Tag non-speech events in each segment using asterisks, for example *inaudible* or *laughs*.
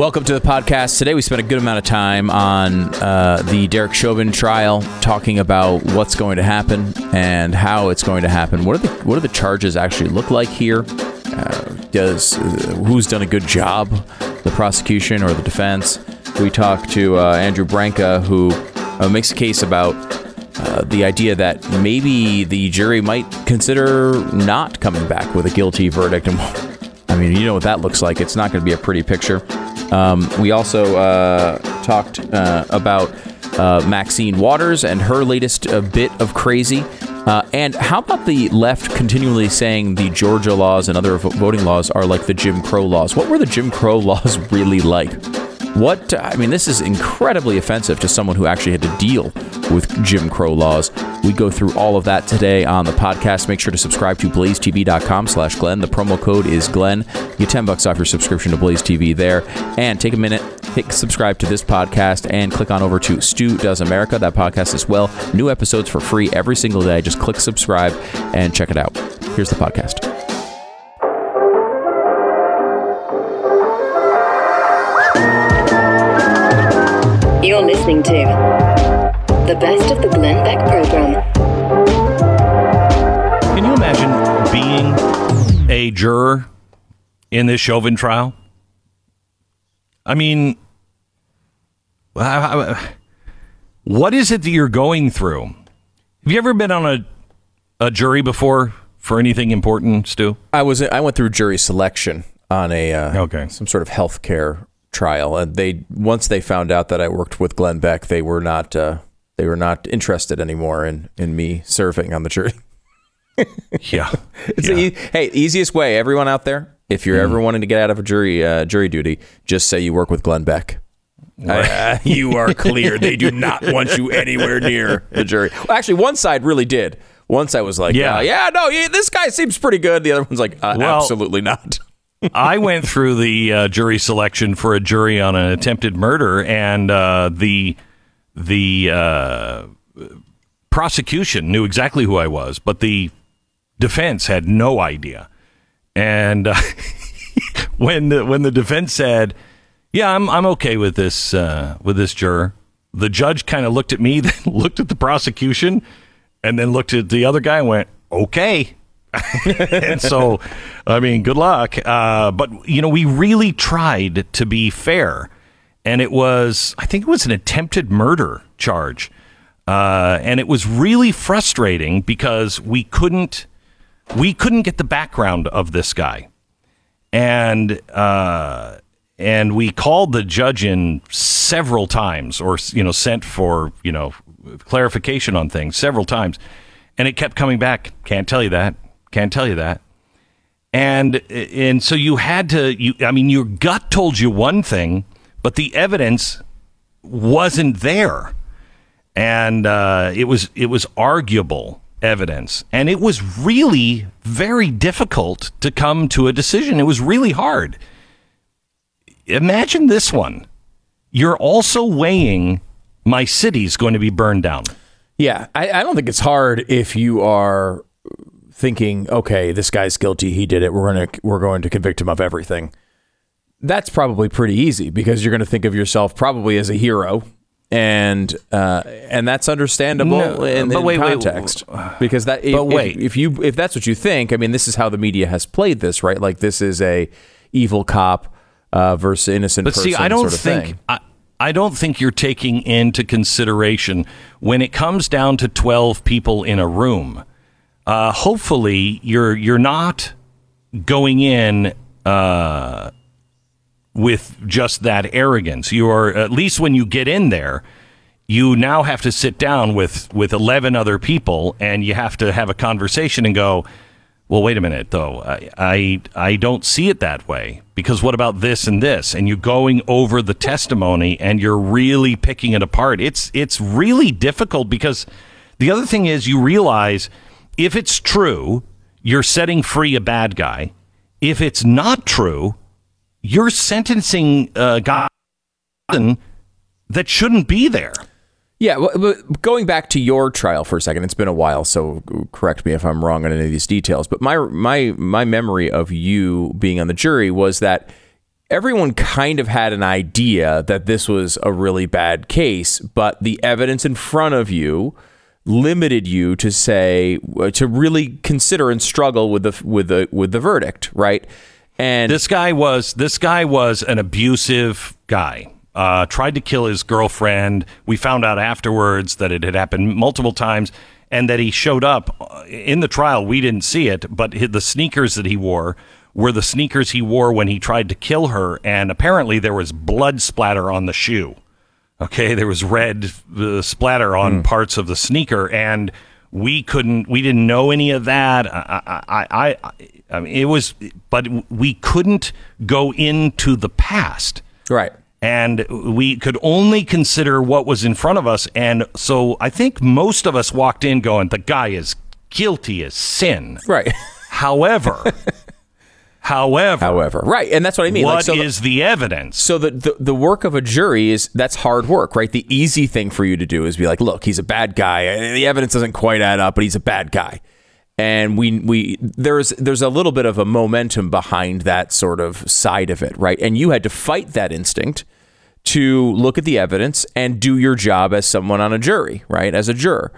Welcome to the podcast. Today we spent a good amount of time on uh, the Derek Chauvin trial, talking about what's going to happen and how it's going to happen. What are the what do the charges actually look like here? Uh, does uh, who's done a good job, the prosecution or the defense? We talked to uh, Andrew Branca, who uh, makes a case about uh, the idea that maybe the jury might consider not coming back with a guilty verdict. And *laughs* I mean, you know what that looks like. It's not going to be a pretty picture. Um, we also uh, talked uh, about uh, Maxine Waters and her latest uh, bit of crazy. Uh, and how about the left continually saying the Georgia laws and other voting laws are like the Jim Crow laws? What were the Jim Crow *laughs* laws really like? What, uh, I mean, this is incredibly offensive to someone who actually had to deal with Jim Crow laws. We go through all of that today on the podcast. Make sure to subscribe to blazetv.com slash Glenn. The promo code is Glenn. get 10 bucks off your subscription to Blaze TV there. And take a minute, hit subscribe to this podcast and click on over to Stu Does America, that podcast as well. New episodes for free every single day. Just click subscribe and check it out. Here's the podcast. The best of the Glenn Beck program. Can you imagine being a juror in this Chauvin trial? I mean, what is it that you're going through? Have you ever been on a a jury before for anything important, Stu? I was I went through jury selection on a uh, Okay. some sort of healthcare trial, and they once they found out that I worked with Glenn Beck, they were not uh, they were not interested anymore in in me serving on the jury. *laughs* Yeah. *laughs* It's Yeah. e- hey easiest way. Everyone out there, if you're ever wanting to get out of a jury uh, jury duty, just say you work with Glenn Beck. Uh, *laughs* you are clear. They do not want you anywhere near the jury. Well, actually, one side really did. One side was like, Yeah. yeah, yeah, no, yeah, this guy seems pretty good. The other one's like, uh, Well- absolutely not. I went through the uh, jury selection for a jury on an attempted murder, and uh, the the uh, prosecution knew exactly who I was, but the defense had no idea. And uh, *laughs* when the, when the defense said, "Yeah, I'm I'm okay with this uh, with this juror," the judge kind of looked at me, *laughs* then looked at the prosecution, and then looked at the other guy and went, "Okay." *laughs* and so, I mean, good luck. Uh, but you know, we really tried to be fair, and it was, I think, it was an attempted murder charge, uh, and it was really frustrating because we couldn't, we couldn't get the background of this guy, and uh, and we called the judge in several times, or you know, sent for you know clarification on things several times, and it kept coming back. Can't tell you that. Can't tell you that. And and so you had to. You, I mean, your gut told you one thing, but the evidence wasn't there, and uh, it was it was arguable evidence, and it was really very difficult to come to a decision. It was really hard. Imagine this one. You're also weighing my city's going to be burned down. Yeah, I, I don't think it's hard if you are thinking, okay, this guy's guilty, he did it. We're gonna we're going to convict him of everything. That's probably pretty easy because you're going to think of yourself probably as a hero, and uh, and that's understandable No, in, but in wait, wait, context because that. if- but wait. if, if you if that's what you think, I mean, this is how the media has played this, right? Like this is a evil cop uh, versus innocent But person. see, I don't sort of think. I, I don't think you're taking into consideration when it comes down to twelve people in a room. Uh, hopefully, you're you're not going in uh, with just that arrogance. You are at least when you get in there. You now have to sit down with with eleven other people, and you have to have a conversation and go. Well, wait a minute, though. I, I I don't see it that way because what about this and this? And you're going over the testimony and you're really picking it apart. It's it's really difficult because the other thing is you realize if it's true, you're setting free a bad guy. If it's not true, you're sentencing uh, a guy that shouldn't be there. Yeah, going back to your trial for a second, it's been a while, so correct me if I'm wrong on any of these details. But my my my memory of you being on the jury was that everyone kind of had an idea that this was a really bad case, but the evidence in front of you limited you to say uh, to really consider and struggle with the with the with the verdict, right? And this guy was this guy was an abusive guy. Uh, tried to kill his girlfriend. We found out afterwards that it had happened multiple times, and that he showed up uh, in the trial. We didn't see it, but the sneakers that he wore were the sneakers he wore when he tried to kill her, and apparently there was blood splatter on the shoe. Okay, there was red uh, splatter on mm. parts of the sneaker, and we couldn't, we didn't know any of that. I, I, I, I mean, it was, but we couldn't go into the past, right? And we could only consider what was in front of us, and so I think most of us walked in going, "The guy is guilty as sin," right? *laughs* However. However, however, right, and that's what I mean. What like, so is the, the, evidence? So the, the the work of a jury is that's hard work, right? The easy thing for you to do is be like, look, he's a bad guy. The evidence doesn't quite add up, but he's a bad guy. And we we there's there's a little bit of a momentum behind that sort of side of it, right? And you had to fight that instinct to look at the evidence and do your job as someone on a jury, right? As a juror.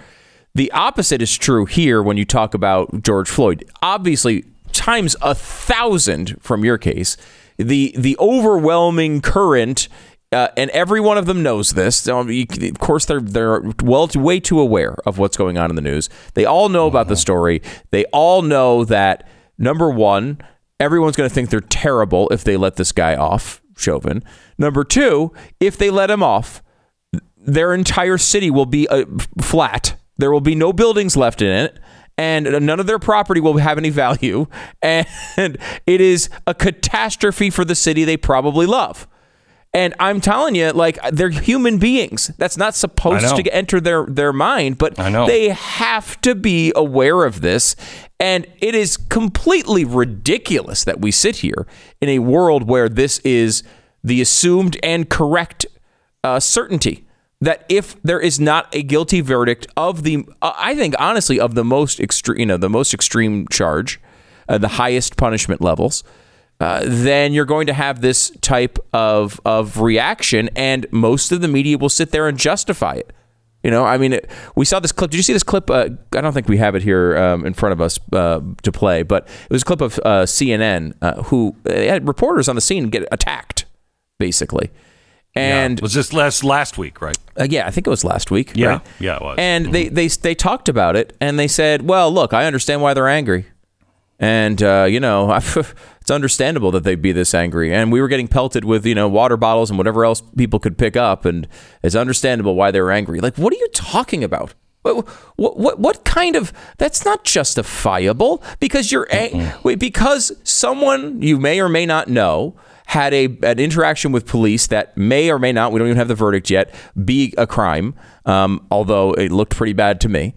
The opposite is true here when you talk about George Floyd. Obviously, times a thousand from your case. The the overwhelming current, uh, and every one of them knows this. Of course, they're they're well way too aware of what's going on in the news. They all know about the story. They all know that number one, everyone's going to think they're terrible if they let this guy off, Chauvin. Number two, if they let him off, their entire city will be uh, flat. There will be no buildings left in it and none of their property will have any value. *laughs* And it is a catastrophe for the city they probably love. And I'm telling you, like they're human beings. That's not supposed to enter their their mind, but they have to be aware of this. And it is completely ridiculous that we sit here in a world where this is the assumed and correct uh, certainty that if there is not a guilty verdict of the, uh, I think honestly of the most extreme, you know, the most extreme charge, uh, the highest punishment levels, uh, then you're going to have this type of of reaction, and most of the media will sit there and justify it. You know, I mean, it, we saw this clip. Did you see this clip? Uh, I don't think we have it here um, in front of us uh, to play, but it was a clip of uh, CNN uh, who had reporters on the scene get attacked, basically. And yeah. was this last last week, right? Uh, yeah, I think it was last week. Yeah, right? yeah, it was. And mm-hmm. they, they they talked about it, and they said, "Well, look, I understand why they're angry, and uh, you know, *laughs* understandable that they'd be this angry. And we were getting pelted with you know water bottles and whatever else people could pick up, and it's understandable why they were angry. Like, what are you talking about? What, what what kind of that's not justifiable because you're a, because someone you may or may not know had a an interaction with police that may or may not, we don't even have the verdict yet, be a crime, um, although it looked pretty bad to me,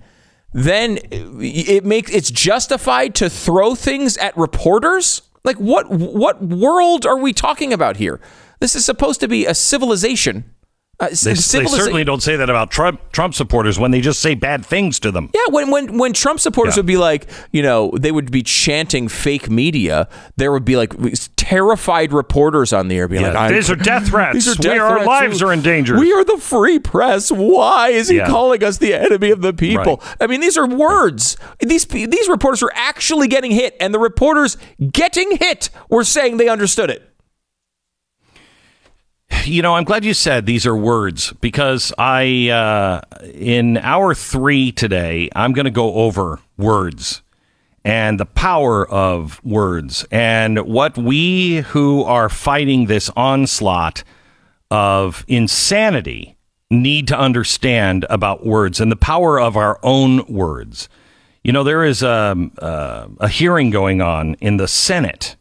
then it makes it's justified to throw things at reporters. Like what what world are we talking about here? This is supposed to be a civilization uh, they, they, certainly don't say that about Trump Trump supporters when they just say bad things to them. Yeah, when when when Trump supporters yeah. would be like, you know, they would be chanting fake media. There would be like terrified reporters on the air being yeah, like, "These are death *laughs* threats. These are death we, threats. Our lives are in danger. We are the free press. Why is he yeah. calling us the enemy of the people?" Right. I mean, these are words. These these reporters are actually getting hit, and the reporters getting hit were saying they understood it. You know, I'm glad you said these are words because I, uh, in hour three today, I'm going to go over words and the power of words and what we who are fighting this onslaught of insanity need to understand about words and the power of our own words. You know, there is a, a, a hearing going on in the Senate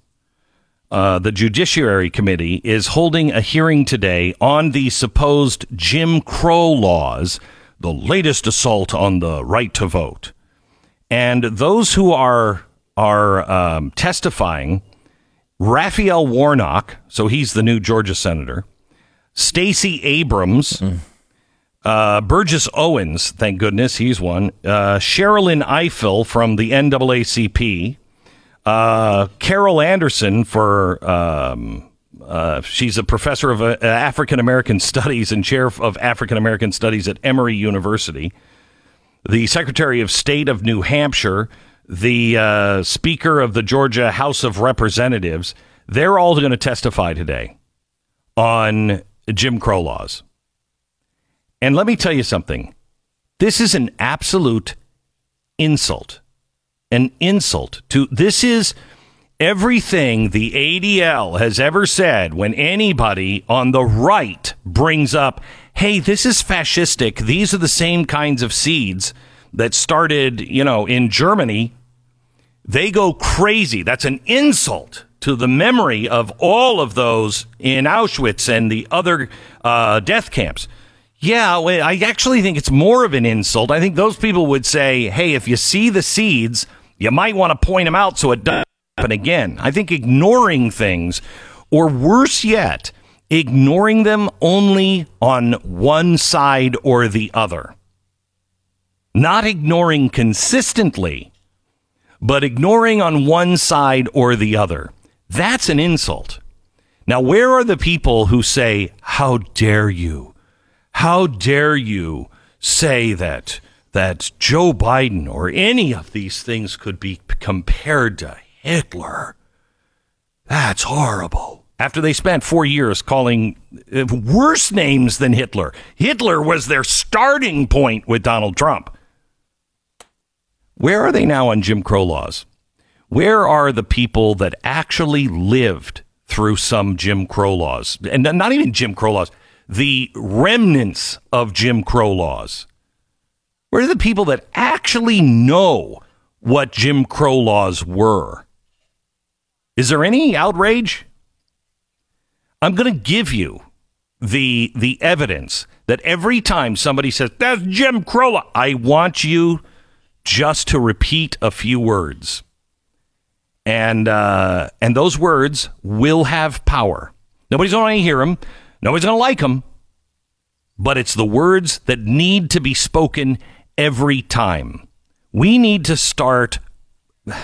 uh, the Judiciary Committee is holding a hearing today on the supposed Jim Crow laws, the latest assault on the right to vote. And those who are are um, testifying, Raphael Warnock, so he's the new Georgia senator, Stacey Abrams, mm. uh, Burgess Owens, thank goodness he's one, uh, Sherrilyn Ifill from the NAACP, uh, Carol Anderson for um, uh, she's a professor of uh, African American Studies and chair of African American Studies at Emory University. The Secretary of State of New Hampshire, the uh, Speaker of the Georgia House of Representatives, they're all going to testify today on Jim Crow laws. And let me tell you something this is an absolute insult. An insult to this is everything the ADL has ever said when anybody on the right brings up, hey, this is fascistic. These are the same kinds of seeds that started, you know, in Germany. They go crazy. That's an insult to the memory of all of those in Auschwitz and the other uh, death camps. Yeah, I actually think it's more of an insult. I think those people would say, hey, if you see the seeds, you might want to point them out so it doesn't happen again. I think ignoring things, or worse yet, ignoring them only on one side or the other. Not ignoring consistently, but ignoring on one side or the other. That's an insult. Now, where are the people who say, How dare you? How dare you say that that Joe Biden or any of these things could be compared to Hitler? That's horrible. After they spent four years calling uh, worse names than Hitler, Hitler was their starting point with Donald Trump. Where are they now on Jim Crow laws? Where are the people that actually lived through some Jim Crow laws? And not even Jim Crow laws, the remnants of Jim Crow laws. Where are the people that actually know what Jim Crow laws were? Is there any outrage? I'm going to give you the the evidence that every time somebody says that's Jim Crow law, I want you just to repeat a few words, and uh, and those words will have power. Nobody's going to hear them. Nobody's going to like them, but it's the words that need to be spoken every time. We need to start. *sighs*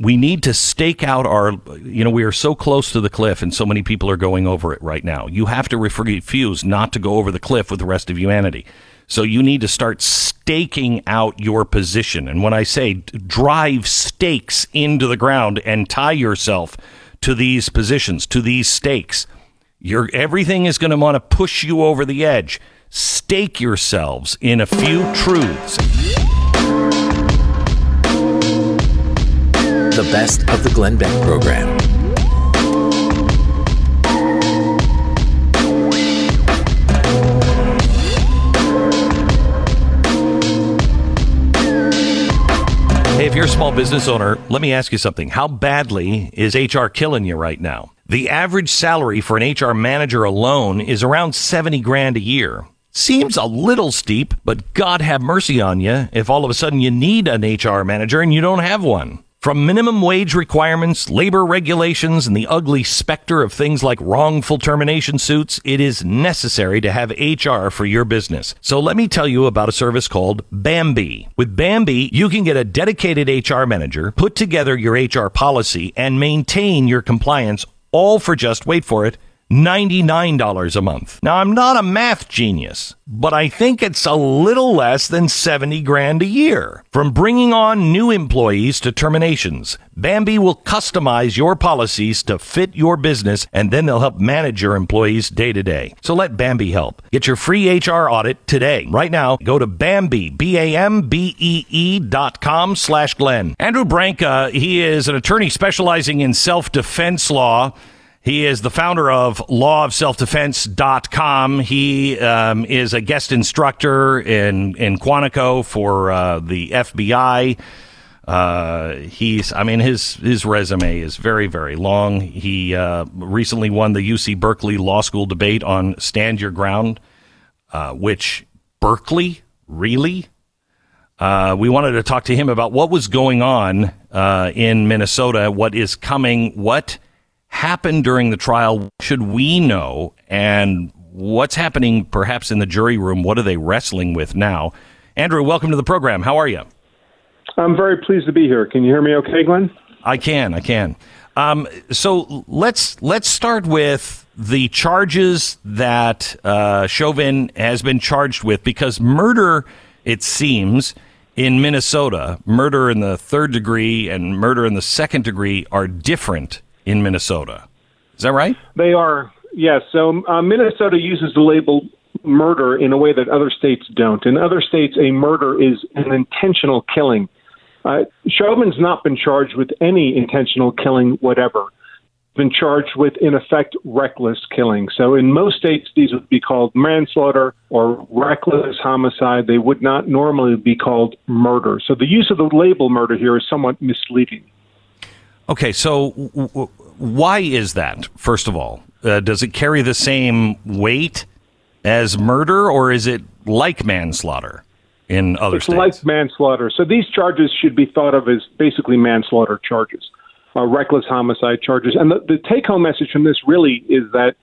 We need to stake out our, you know, we are so close to the cliff and so many people are going over it right now. You have to refuse not to go over the cliff with the rest of humanity. So you need to start staking out your position. And when I say drive stakes into the ground and tie yourself to these positions, to these stakes. Your everything is going to want to push you over the edge. Stake yourselves in a few truths. The best of the Glenn Beck program. If you're a small business owner, let me ask you something. How badly is HR killing you right now? The average salary for an HR manager alone is around 70 grand a year. Seems a little steep, but God have mercy on you if all of a sudden you need an HR manager and you don't have one. From minimum wage requirements, labor regulations, and the ugly specter of things like wrongful termination suits, it is necessary to have HR for your business. So let me tell you about a service called Bambee. With Bambee, you can get a dedicated HR manager, put together your HR policy, and maintain your compliance all for just, wait for it, $99 a month. Now, I'm not a math genius, but I think it's a little less than 70 grand a year. From bringing on new employees to terminations, Bambee will customize your policies to fit your business and then they'll help manage your employees day to day. So let Bambee help. Get your free HR audit today. Right now, go to Bambee, B-A-M-B-E-E dot com slash Glenn. Andrew Branca, he is an attorney specializing in self-defense law. He is the founder of lawofselfdefense.com. He um, is a guest instructor in, in Quantico for uh, the FBI. Uh, he's, I mean, his, his resume is very, very long. He uh, recently won the UC Berkeley Law School debate on Stand Your Ground, uh, which Berkeley, really? Uh, we wanted to talk to him about what was going on uh, in Minnesota, what is coming, what happened during the trial should we know? And what's happening perhaps in the jury room? What are they wrestling with now? Andrew, welcome to the program. How are you? I'm very pleased to be here. Can you hear me okay, Glenn? I can. I can. Um, so let's let's start with the charges that uh, Chauvin has been charged with, because murder, it seems, in Minnesota, murder in the third degree and murder in the second degree are different in Minnesota. Is that right? They are, yes. So uh, Minnesota uses the label murder in a way that other states don't. In other states, a murder is an intentional killing. Uh, Chauvin's not been charged with any intentional killing, whatever. Been charged with, in effect, reckless killing. So in most states, these would be called manslaughter or reckless homicide. They would not normally be called murder. So the use of the label murder here is somewhat misleading. Okay, so w- w- why is that, first of all? Uh, does it carry the same weight as murder, or is it like manslaughter in other it's states? like manslaughter. So these charges should be thought of as basically manslaughter charges, uh, reckless homicide charges. And the, the take home message from this really is that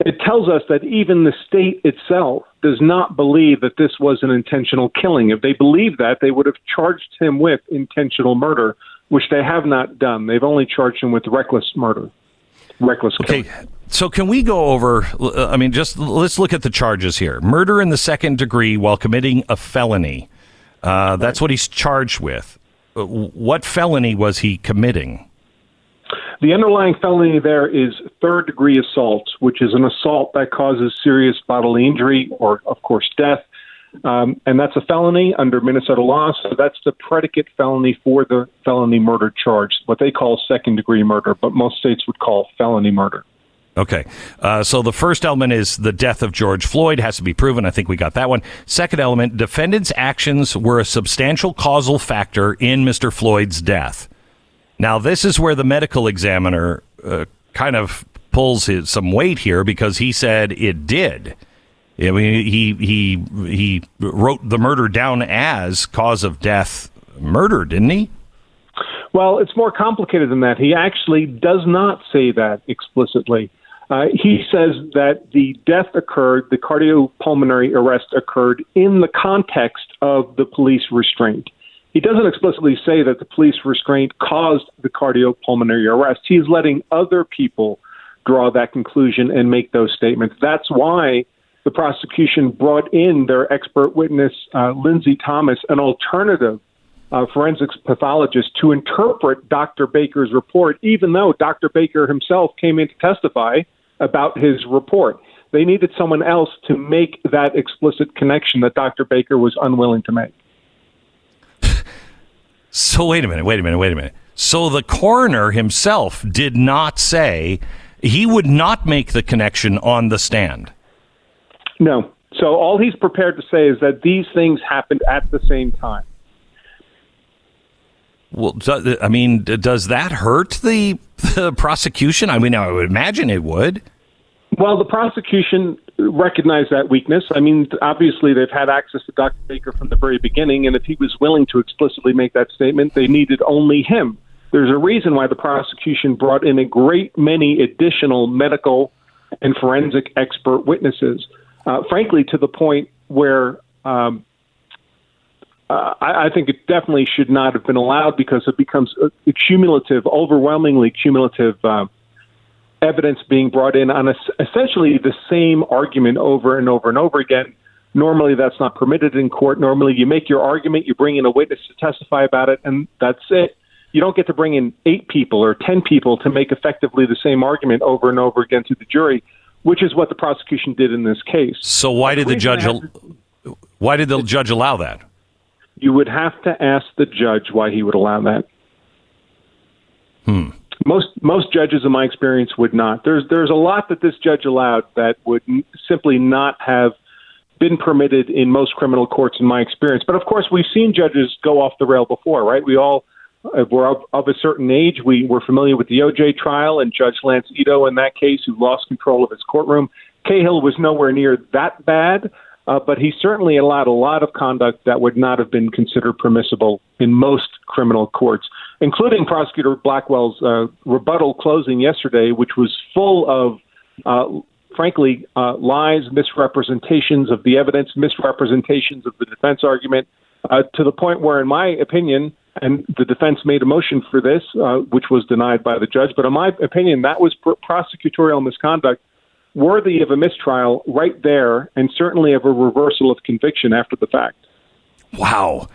it tells us that even the state itself does not believe that this was an intentional killing. If they believed that, they would have charged him with intentional murder, which they have not done. They've only charged him with reckless murder, reckless Killing. Okay, so can we go over? uh, I mean, just let's look at the charges here: murder in the second degree while committing a felony. Uh, that's what he's charged with. Uh, What felony was he committing? The underlying felony there is third degree assault, which is an assault that causes serious bodily injury or, of course, death. Um, and that's a felony under Minnesota law. So that's the predicate felony for the felony murder charge, what they call second degree murder, but most states would call felony murder. Okay, uh, so the first element is the death of George Floyd has to be proven. I think we got that one. Second element: defendant's actions were a substantial causal factor in Mr. Floyd's death. Now, this is where the medical examiner uh, kind of pulls his, some weight here because he said it did. I mean, he he he wrote the murder down as cause of death, murder, didn't he? Well, it's more complicated than that. He actually does not say that explicitly. Uh, he says that the death occurred, the cardiopulmonary arrest occurred in the context of the police restraint. He doesn't explicitly say that the police restraint caused the cardiopulmonary arrest. He's letting other people draw that conclusion and make those statements. That's why the prosecution brought in their expert witness, uh, Lindsey Thomas, an alternative uh, forensics pathologist, to interpret Dr. Baker's report, even though Dr. Baker himself came in to testify about his report. They needed someone else to make that explicit connection that Dr. Baker was unwilling to make. So wait a minute, wait a minute, wait a minute. So the coroner himself did not say he would not make the connection on the stand. No. So all he's prepared to say is that these things happened at the same time. Well, I mean, does that hurt the, the prosecution? I mean, I would imagine it would. Well, the prosecution recognized that weakness. I mean, obviously, they've had access to Dr. Baker from the very beginning, and if he was willing to explicitly make that statement, they needed only him. There's a reason why the prosecution brought in a great many additional medical and forensic expert witnesses. Uh, frankly, to the point where um, uh, I, I think it definitely should not have been allowed because it becomes a, a cumulative, overwhelmingly cumulative uh, evidence being brought in on es- essentially the same argument over and over and over again. Normally, that's not permitted in court. Normally, you make your argument, you bring in a witness to testify about it, and that's it. You don't get to bring in eight people or ten people to make effectively the same argument over and over again to the jury, which is what the prosecution did in this case. So why did the judge? Al- Why did the judge allow that? You would have to ask the judge why he would allow that. Hmm. Most most judges, in my experience, would not. There's there's a lot that this judge allowed that would n- simply not have been permitted in most criminal courts, in my experience. But of course, we've seen judges go off the rail before, right? We all uh, were of, of a certain age. We were familiar with the OJ trial and Judge Lance Ito in that case, who lost control of his courtroom. Cahill was nowhere near that bad, uh, but he certainly allowed a lot of conduct that would not have been considered permissible in most criminal courts, including Prosecutor Blackwell's uh, rebuttal closing yesterday, which was full of, uh, frankly, uh, lies, misrepresentations of the evidence, misrepresentations of the defense argument, uh, to the point where, in my opinion, and the defense made a motion for this, uh, which was denied by the judge. But in my opinion, that was pr- prosecutorial misconduct worthy of a mistrial right there, and certainly of a reversal of conviction after the fact. Wow.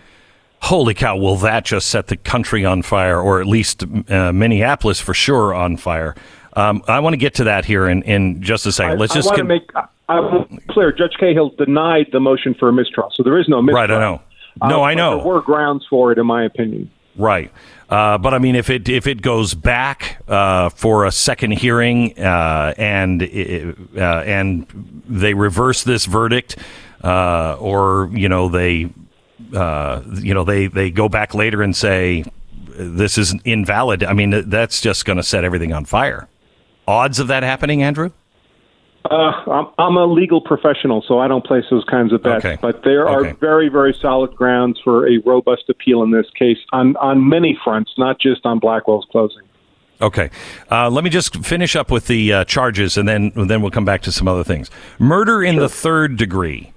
Holy cow, will that just set the country on fire, or at least uh, Minneapolis for sure on fire? Um, I want to get to that here in, in just a second. Let's I, just I want to make I to clear. Judge Cahill denied the motion for a mistrial, so there is no mistrial. Right, I know. No, Uh, I know. There were grounds for it, in my opinion. Right. Uh, but I mean, if it if it goes back uh, for a second hearing uh, and uh, and they reverse this verdict, uh, or you know they uh, you know they they go back later and say this is invalid. I mean, that's just going to set everything on fire. Odds of that happening, Andrew? Uh, I'm, I'm a legal professional, so I don't place those kinds of bets. Okay. But there are Okay. very, very solid grounds for a robust appeal in this case on on many fronts, not just on Blackwell's closing. Okay, uh, let me just finish up with the uh, charges, and then then we'll come back to some other things. Murder in the third degree.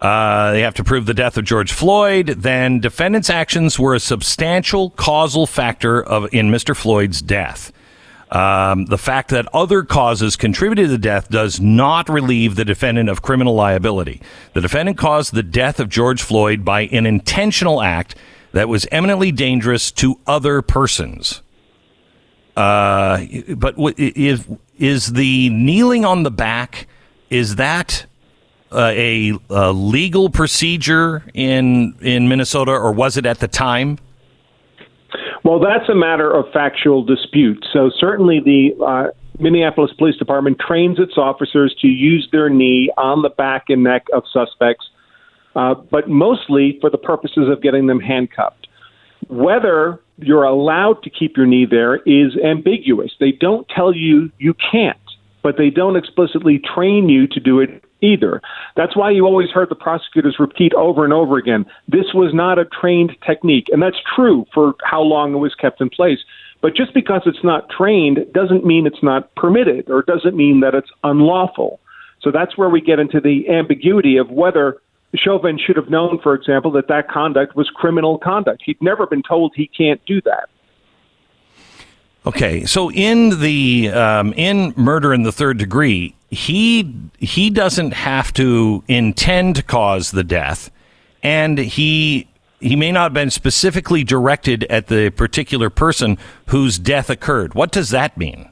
Uh, they have to prove the death of George Floyd. Then defendants' actions were a substantial causal factor of in Mr. Floyd's death. Um, the fact that other causes contributed to the death does not relieve the defendant of criminal liability. The defendant caused the death of George Floyd by an intentional act that was eminently dangerous to other persons. Uh, but what, is is the kneeling on the back? Is that uh, a, a legal procedure in in Minnesota, or was it at the time? Well, that's a matter of factual dispute. So certainly the uh, Minneapolis Police Department trains its officers to use their knee on the back and neck of suspects, uh, but mostly for the purposes of getting them handcuffed. Whether you're allowed to keep your knee there is ambiguous. They don't tell you you can't, but they don't explicitly train you to do it either. That's why you always heard the prosecutors repeat over and over again this was not a trained technique. And that's true for how long it was kept in place. But just because it's not trained doesn't mean it's not permitted or doesn't mean that it's unlawful. So that's where we get into the ambiguity of whether Chauvin should have known, for example, that that conduct was criminal conduct. He'd never been told he can't do that. Okay, so in the um, in murder in the third degree, he he doesn't have to intend to cause the death, and he he may not have been specifically directed at the particular person whose death occurred. What does that mean?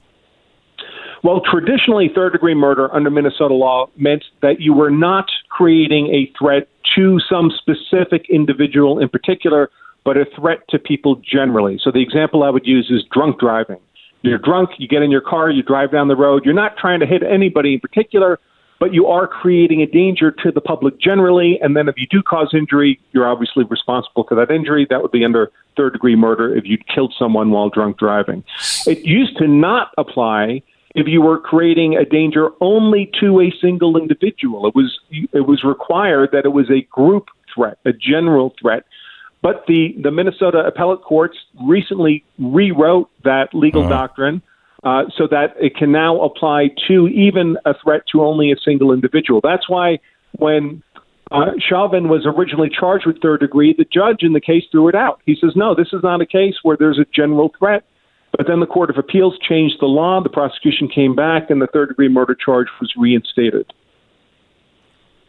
Well, traditionally, third degree murder under Minnesota law meant that you were not creating a threat to some specific individual in particular, but a threat to people generally. So the example I would use is drunk driving. You're drunk, you get in your car, you drive down the road. You're not trying to hit anybody in particular, but you are creating a danger to the public generally. And then if you do cause injury, you're obviously responsible for that injury. That would be under third degree murder if you killed someone while drunk driving. It used to not apply if you were creating a danger only to a single individual. It was it was required that it was a group threat, a general threat. But the, the Minnesota appellate courts recently rewrote that legal doctrine uh, so that it can now apply to even a threat to only a single individual. That's why when uh, Chauvin was originally charged with third degree, the judge in the case threw it out. He says, no, this is not a case where there's a general threat. But then the Court of Appeals changed the law, the prosecution came back, and the third degree murder charge was reinstated.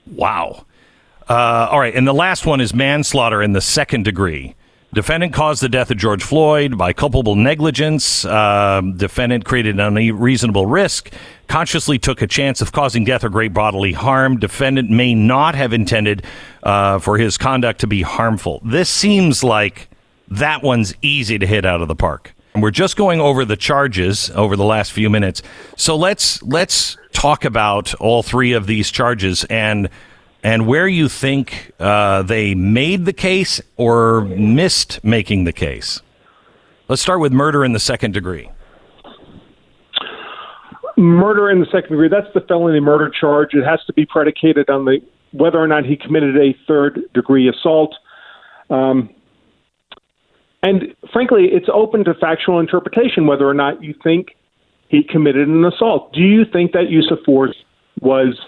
Wow. Uh, all right, and the last one is manslaughter in the second degree. Defendant caused the death of George Floyd by culpable negligence. Um, defendant created an unreasonable risk, consciously took a chance of causing death or great bodily harm. Defendant may not have intended uh, for his conduct to be harmful. This seems like that one's easy to hit out of the park. And we're just going over the charges over the last few minutes. So let's let's talk about all three of these charges and and where you think uh, they made the case or missed making the case. Let's start with murder in the second degree. Murder in the second degree, that's the felony murder charge. It has to be predicated on the whether or not he committed a third degree assault. Um, and frankly, it's open to factual interpretation whether or not you think he committed an assault. Do you think that use of force was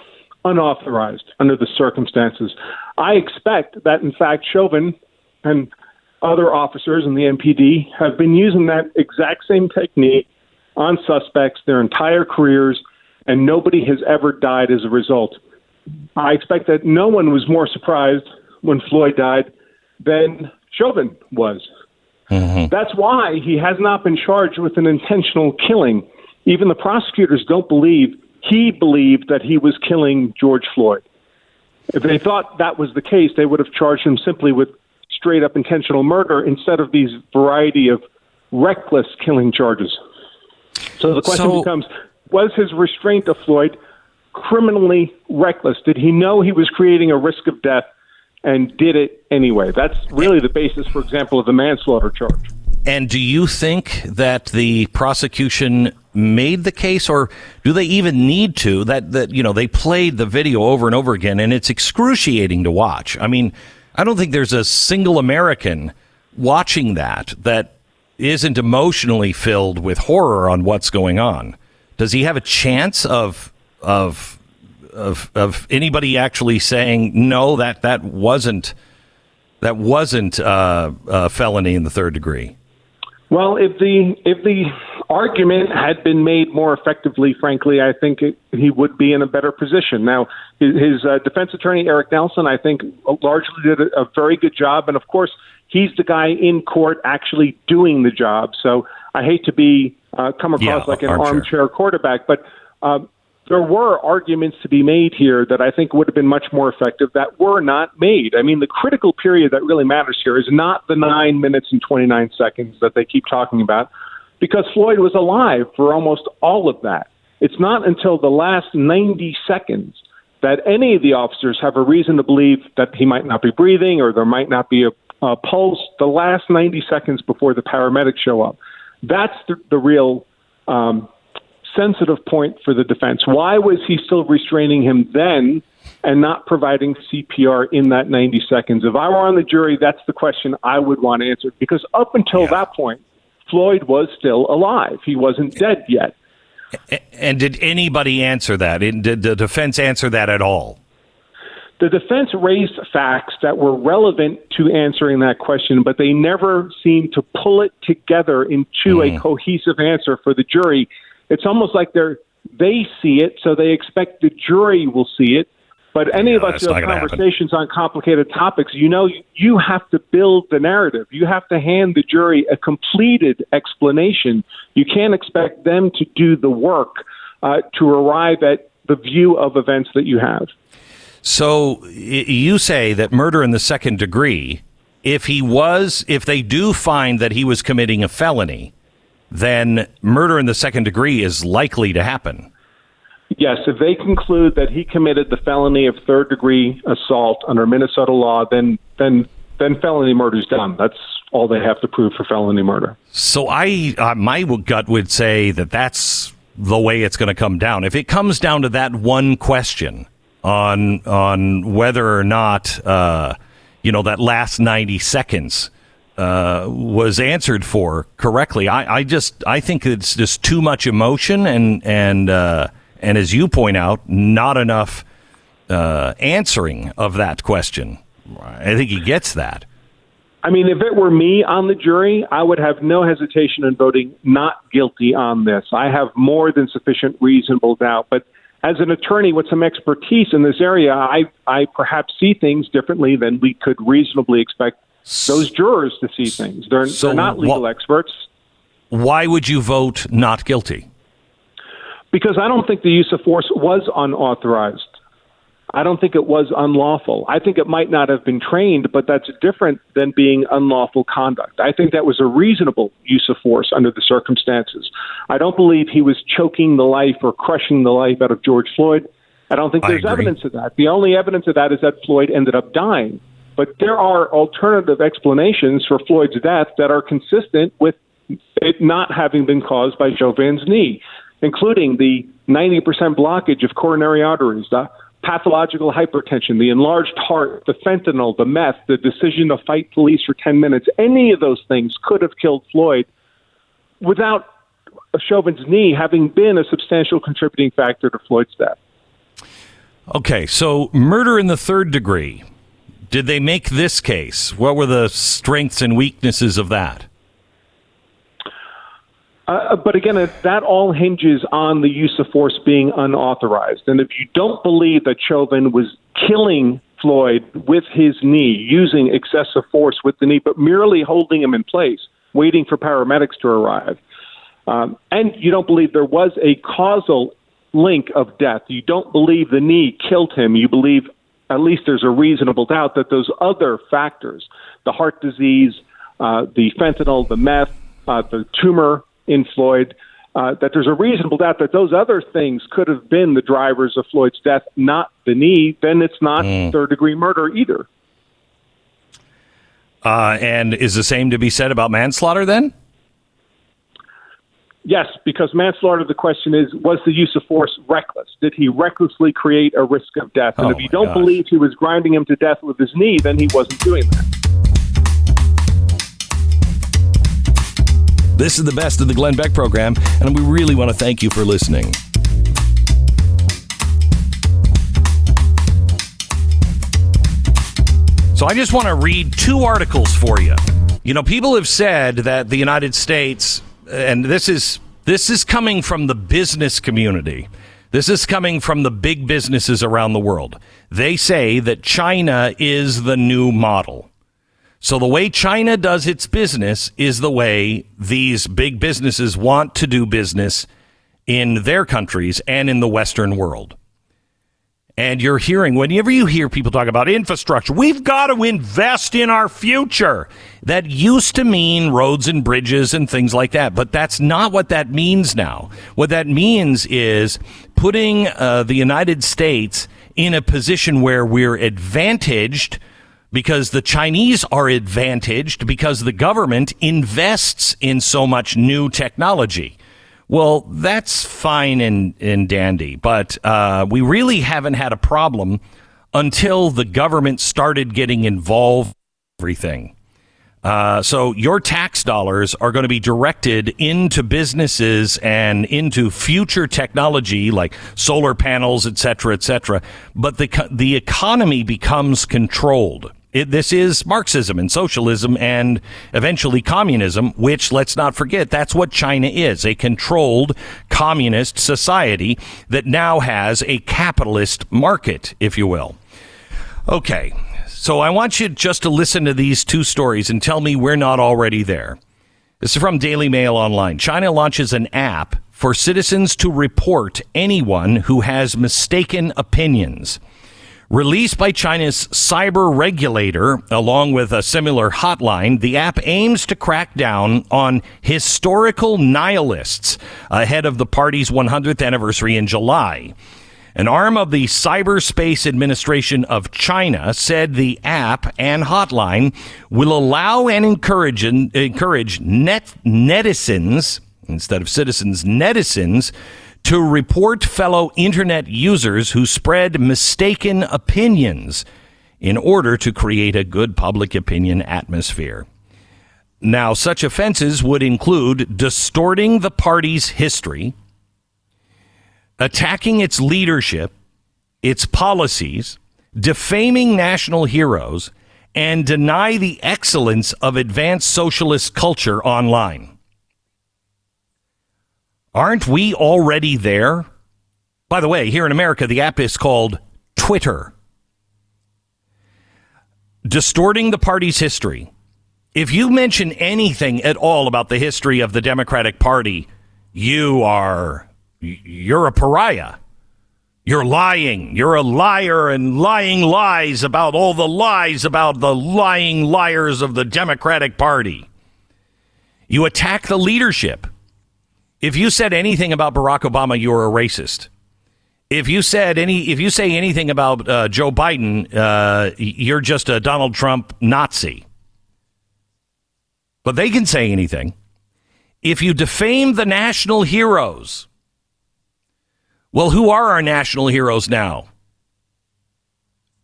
unauthorized under the circumstances? I expect that, in fact, Chauvin and other officers in the MPD have been using that exact same technique on suspects their entire careers, and nobody has ever died as a result. I expect that no one was more surprised when Floyd died than Chauvin was. Mm-hmm. That's why he has not been charged with an intentional killing. Even the prosecutors don't believe he believed that he was killing George Floyd. If they thought that was the case, they would have charged him simply with straight up intentional murder instead of these variety of reckless killing charges. So the question So- becomes was his restraint of Floyd criminally reckless? Did he know he was creating a risk of death and did it anyway? That's really the basis, for example, of the manslaughter charge. And do you think that the prosecution made the case, or do they even need to? That that you know they played the video over and over again, and it's excruciating to watch. I mean, I don't think there's a single American watching that that isn't emotionally filled with horror on what's going on. Does he have a chance of of of of anybody actually saying no that that wasn't that wasn't uh, a felony in the third degree? Well, if the if the argument had been made more effectively, frankly, I think it, he would be in a better position. Now, his, his uh, defense attorney Eric Nelson, I think, largely did a, a very good job, and of course, he's the guy in court actually doing the job. So I hate to be uh, come across Yeah, like an armchair. armchair quarterback, but. Um, there were arguments to be made here that I think would have been much more effective that were not made. I mean, the critical period that really matters here is not the nine minutes and 29 seconds that they keep talking about, because Floyd was alive for almost all of that. It's not until the last 90 seconds that any of the officers have a reason to believe that he might not be breathing or there might not be a, a pulse. The last 90 seconds before the paramedics show up. That's the, the real um, sensitive point for the defense. Why was he still restraining him then and not providing CPR in that 90 seconds? If I were on the jury, that's the question I would want answered because up until that point, Floyd was still alive. He wasn't dead yet. And did anybody answer that? Did the defense answer that at all? The defense raised facts that were relevant to answering that question, but they never seemed to pull it together into a hmm. cohesive answer for the jury. It's almost like they're they see it, so they expect the jury will see it. But any Yeah, of us who have conversations on complicated topics, you know, you have to build the narrative. You have to hand the jury a completed explanation. You can't expect them to do the work uh, to arrive at the view of events that you have. So you say that murder in the second degree, if he was, if they do find that he was committing a felony, then murder in the second degree is likely to happen. Yes, if they conclude that he committed the felony of third degree assault under Minnesota law, then then then felony murder is done. That's all they have to prove for felony murder. So I, uh, my gut would say that that's the way it's going to come down. If it comes down to that one question on on whether or not, uh, you know, that last ninety seconds uh, was answered for correctly, I, I just I think it's just too much emotion and and uh, and as you point out, not enough uh, answering of that question. I think he gets that. I mean, if it were me on the jury, I would have no hesitation in voting not guilty on this. I have more than sufficient reasonable doubt. But as an attorney with some expertise in this area, I, I perhaps see things differently than we could reasonably expect those jurors to see things. They're, So they're not legal what- experts. Why would you vote not guilty? Because I don't think the use of force was unauthorized. I don't think it was unlawful. I think it might not have been trained, but that's different than being unlawful conduct. I think that was a reasonable use of force under the circumstances. I don't believe he was choking the life or crushing the life out of George Floyd. I don't think there's evidence of that. The only evidence of that is that Floyd ended up dying. But there are alternative explanations for Floyd's death that are consistent with it not having been caused by Chauvin's knee, including the 90% blockage of coronary arteries, the pathological hypertension, the enlarged heart, the fentanyl, the meth, the decision to fight police for 10 minutes. Any of those things could have killed Floyd without Chauvin's knee having been a substantial contributing factor to Floyd's death. Okay, so murder in the third degree. Did they make this case? What were the strengths and weaknesses of that? Uh, but again, that all hinges on the use of force being unauthorized. And if you don't believe that Chauvin was killing Floyd with his knee, using excessive force with the knee, but merely holding him in place, waiting for paramedics to arrive, um, and you don't believe there was a causal link of death, you don't believe the knee killed him, you believe at least there's a reasonable doubt that those other factors, the heart disease, uh, the fentanyl, the meth, uh, the tumor in Floyd, uh, that there's a reasonable doubt that those other things could have been the drivers of Floyd's death, not the knee, then it's not mm. third degree murder either. Uh, and is the same to be said about manslaughter then? Yes, because manslaughter, the question is, was the use of force reckless? Did he recklessly create a risk of death? And oh if you don't gosh. believe he was grinding him to death with his knee, then he wasn't doing that. This is the best of the Glenn Beck program, and we really want to thank you for listening. So I just want to read two articles for you. You know, people have said that the United States, and this is this is coming from the business community. This is coming from the big businesses around the world. They say that China is the new model. So the way China does its business is the way these big businesses want to do business in their countries and in the Western world. And you're hearing, whenever you hear people talk about infrastructure, we've got to invest in our future. That used to mean roads and bridges and things like that, but that's not what that means now. What that means is putting uh, the United States in a position where we're advantaged because the Chinese are advantaged because the government invests in so much new technology. Well, that's fine and, and dandy, but uh, we really haven't had a problem until the government started getting involved in everything. Uh, so your tax dollars are going to be directed into businesses and into future technology like solar panels, et cetera, et cetera. But the the economy becomes controlled. It, this is Marxism and socialism and eventually communism, which let's not forget, that's what China is a controlled communist society that now has a capitalist market, if you will. Okay, so I want you just to listen to these two stories and tell me we're not already there. This is from Daily Mail Online. China launches an app for citizens to report anyone who has mistaken opinions. Released by China's cyber regulator, along with a similar hotline, the app aims to crack down on historical nihilists ahead of the party's 100th anniversary in July. An arm of the Cyberspace Administration of China said the app and hotline will allow and encourage, encourage net, netizens, instead of citizens, netizens, to report fellow internet users who spread mistaken opinions in order to create a good public opinion atmosphere. Now, such offenses would include distorting the party's history, attacking its leadership, its policies, defaming national heroes, and deny the excellence of advanced socialist culture online. Aren't we already there? By the way, here in America, the app is called Twitter. Distorting the party's history. If you mention anything at all about the history of the Democratic Party, you are you're a pariah. You're lying. You're a liar and lying lies about all the lies about the lying liars of the Democratic Party. You attack the leadership. If you said anything about Barack Obama, you're a racist. If you said any, if you say anything about uh, Joe Biden, uh, you're just a Donald Trump Nazi. But they can say anything. If you defame the national heroes, well, who are our national heroes now?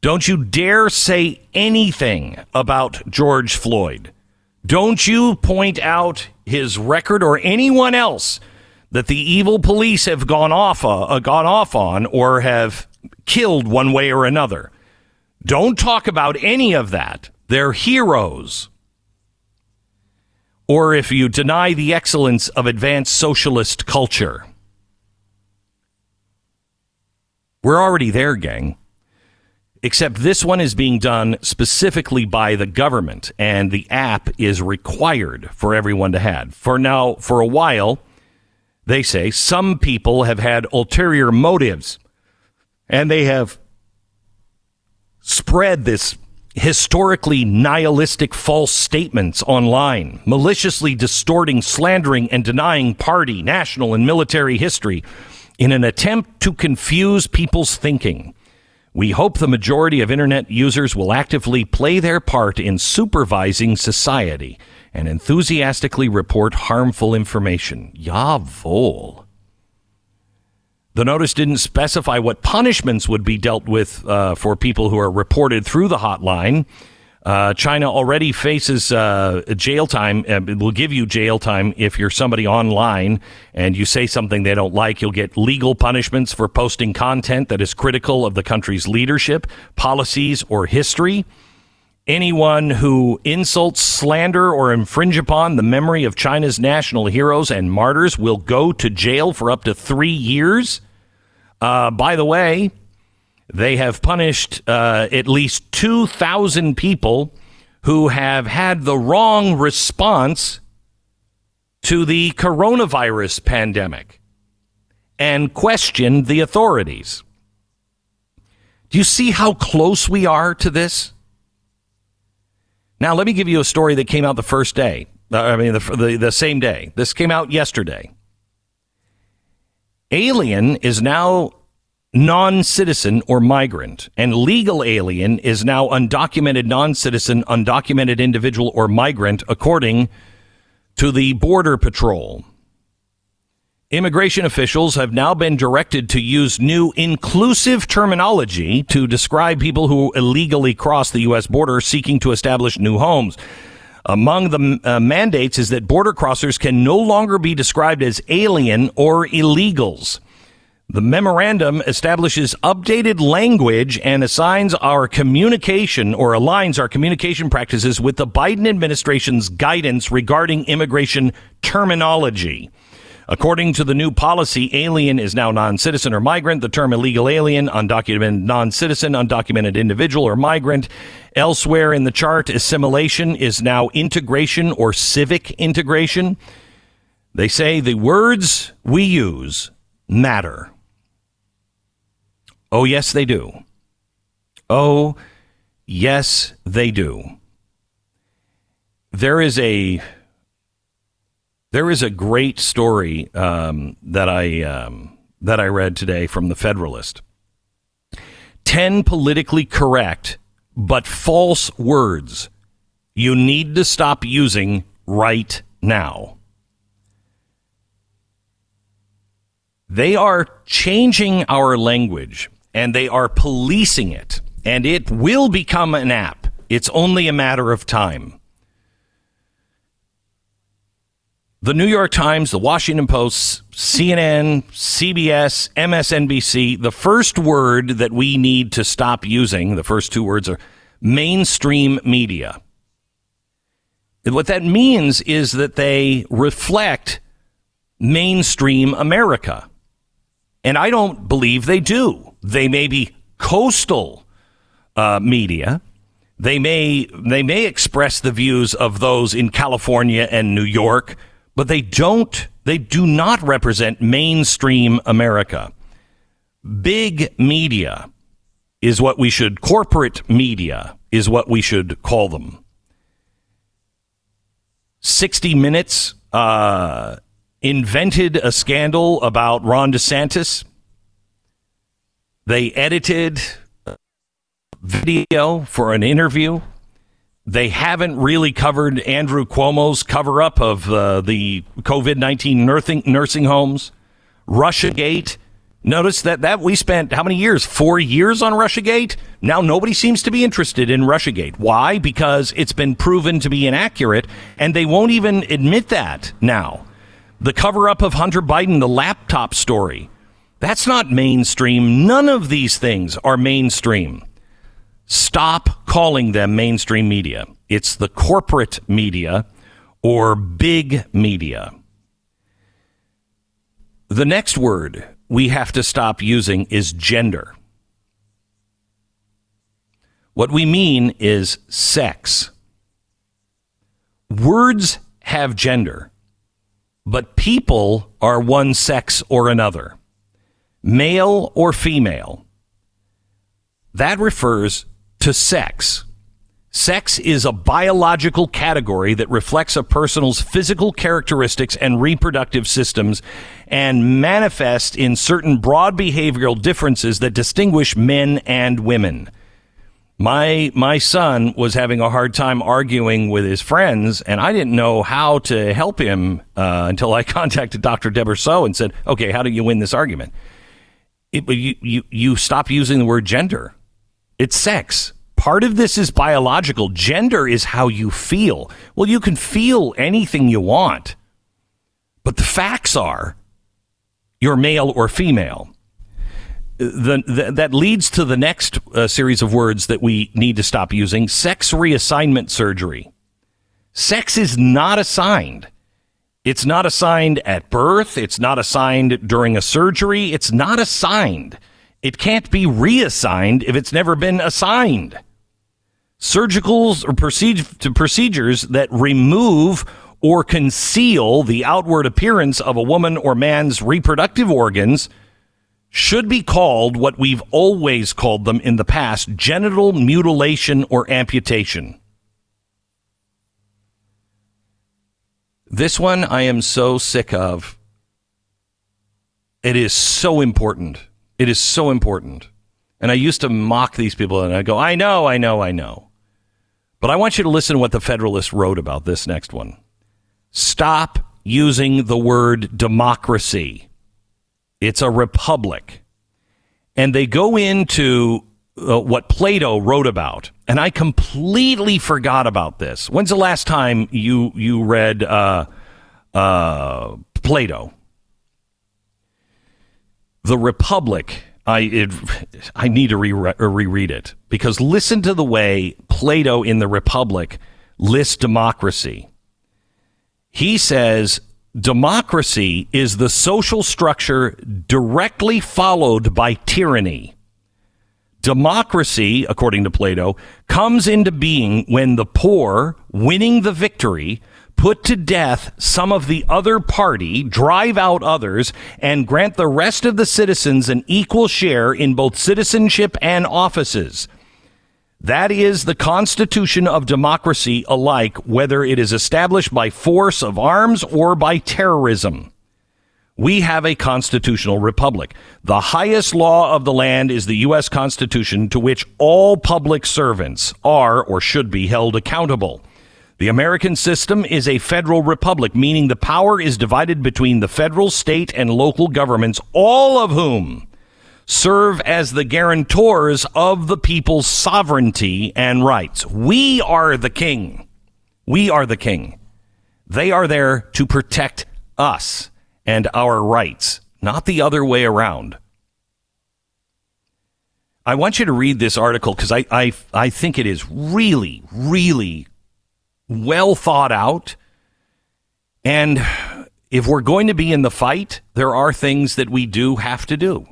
Don't you dare say anything about George Floyd. Don't you point out his record or anyone else that the evil police have gone off uh, gone off on or have killed one way or another. Don't talk about any of that. They're heroes. Or if you deny the excellence of advanced socialist culture. We're already there, gang. Except this one is being done specifically by the government, and the app is required for everyone to have. For now, for a while, they say some people have had ulterior motives, and they have spread this historically nihilistic false statements online, maliciously distorting, slandering, and denying party, national, and military history in an attempt to confuse people's thinking. We hope the majority of internet users will actively play their part in supervising society and enthusiastically report harmful information. Jawohl. The notice didn't specify what punishments would be dealt with uh, for people who are reported through the hotline. Uh, China already faces uh, jail time. Uh, it will give you jail time if you're somebody online and you say something they don't like. You'll get legal punishments for posting content that is critical of the country's leadership, policies, or history. Anyone who insults, slander, or infringe upon the memory of China's national heroes and martyrs will go to jail for up to three years. Uh, by the way, they have punished uh, at least 2,000 people who have had the wrong response to the coronavirus pandemic and questioned the authorities. Do you see how close we are to this? Now, let me give you a story that came out the first day. Uh, I mean, the, the, the same day. This came out yesterday. Alien is now non citizen or migrant, and legal alien is now undocumented non citizen, undocumented individual, or migrant, according to the Border Patrol. Immigration officials have now been directed to use new inclusive terminology to describe people who illegally cross the U.S. border seeking to establish new homes. Among the uh, mandates is that border crossers can no longer be described as alien or illegals. The memorandum establishes updated language and assigns our communication or aligns our communication practices with the Biden administration's guidance regarding immigration terminology. According to the new policy, alien is now non citizen or migrant. The term illegal alien, undocumented non citizen, undocumented individual, or migrant. Elsewhere in the chart, assimilation is now integration or civic integration. They say the words we use matter. Oh, yes, they do. Oh, yes, they do. There is a there is a great story um, that I um, that I read today from the Federalist. Ten politically correct but false words you need to stop using right now. They are changing our language and they are policing it, and it will become an app. It's only a matter of time. The New York Times, the Washington Post, CNN, CBS, MSNBC, the first word that we need to stop using, the first two words are mainstream media. what that means is that they reflect mainstream America. And I don't believe they do. They may be coastal uh, media. They may they may express the views of those in California and New York but they don't, they do not represent mainstream America. Big media is what we should, corporate media is what we should call them. 60 Minutes uh, invented a scandal about Ron DeSantis. They edited video for an interview they haven't really covered Andrew Cuomo's cover up of uh, the COVID 19 nursing, nursing homes, Russiagate. Notice that, that we spent how many years? Four years on Russiagate? Now nobody seems to be interested in Russiagate. Why? Because it's been proven to be inaccurate, and they won't even admit that now. The cover up of Hunter Biden, the laptop story. That's not mainstream. None of these things are mainstream. Stop calling them mainstream media. It's the corporate media or big media. The next word we have to stop using is gender. What we mean is sex. Words have gender, but people are one sex or another, male or female. That refers to sex. Sex is a biological category that reflects a person's physical characteristics and reproductive systems and manifests in certain broad behavioral differences that distinguish men and women. My my son was having a hard time arguing with his friends, and I didn't know how to help him uh, until I *laughs* contacted Dr. Deberso and said, "Okay, how do you win this argument?" It, you, you you stop using the word gender. It's sex part of this is biological. Gender is how you feel. Well, you can feel anything you want, but the facts are you're male or female. The, the, that leads to the next uh, series of words that we need to stop using sex reassignment surgery. Sex is not assigned. It's not assigned at birth. It's not assigned during a surgery. It's not assigned. It can't be reassigned if it's never been assigned surgicals or procedure, procedures that remove or conceal the outward appearance of a woman or man's reproductive organs should be called what we've always called them in the past genital mutilation or amputation. This one I am so sick of. It is so important. It is so important. And I used to mock these people and I go, I know, I know, I know. But I want you to listen to what the Federalist wrote about this next one. Stop using the word democracy. It's a republic. And they go into uh, what Plato wrote about. And I completely forgot about this. When's the last time you you read uh, uh, Plato? The Republic I it, I need to re- reread it because listen to the way Plato in the Republic lists democracy. He says democracy is the social structure directly followed by tyranny. Democracy, according to Plato, comes into being when the poor, winning the victory, put to death some of the other party, drive out others, and grant the rest of the citizens an equal share in both citizenship and offices. That is the constitution of democracy alike, whether it is established by force of arms or by terrorism. We have a constitutional republic. The highest law of the land is the U.S. Constitution to which all public servants are or should be held accountable. The American system is a federal republic, meaning the power is divided between the federal, state, and local governments, all of whom serve as the guarantors of the people's sovereignty and rights. We are the king. We are the king. They are there to protect us and our rights, not the other way around. I want you to read this article because I, I, I think it is really, really well thought out. And if we're going to be in the fight, there are things that we do have to do.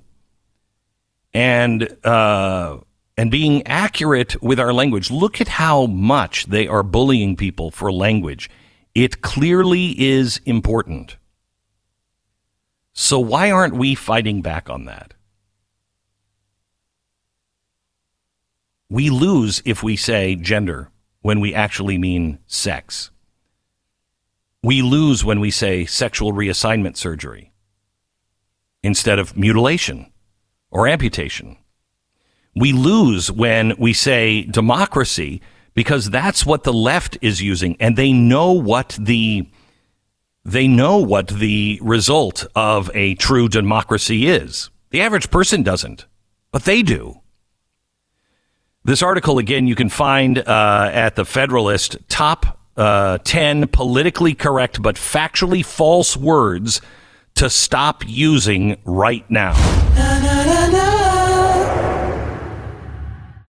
And uh, and being accurate with our language. Look at how much they are bullying people for language. It clearly is important. So why aren't we fighting back on that? We lose if we say gender when we actually mean sex. We lose when we say sexual reassignment surgery instead of mutilation or amputation. We lose when we say democracy because that's what the left is using and they know what the they know what the result of a true democracy is. The average person doesn't, but they do. This article, again, you can find uh, at the Federalist top uh, 10 politically correct but factually false words to stop using right now. Na, na, na,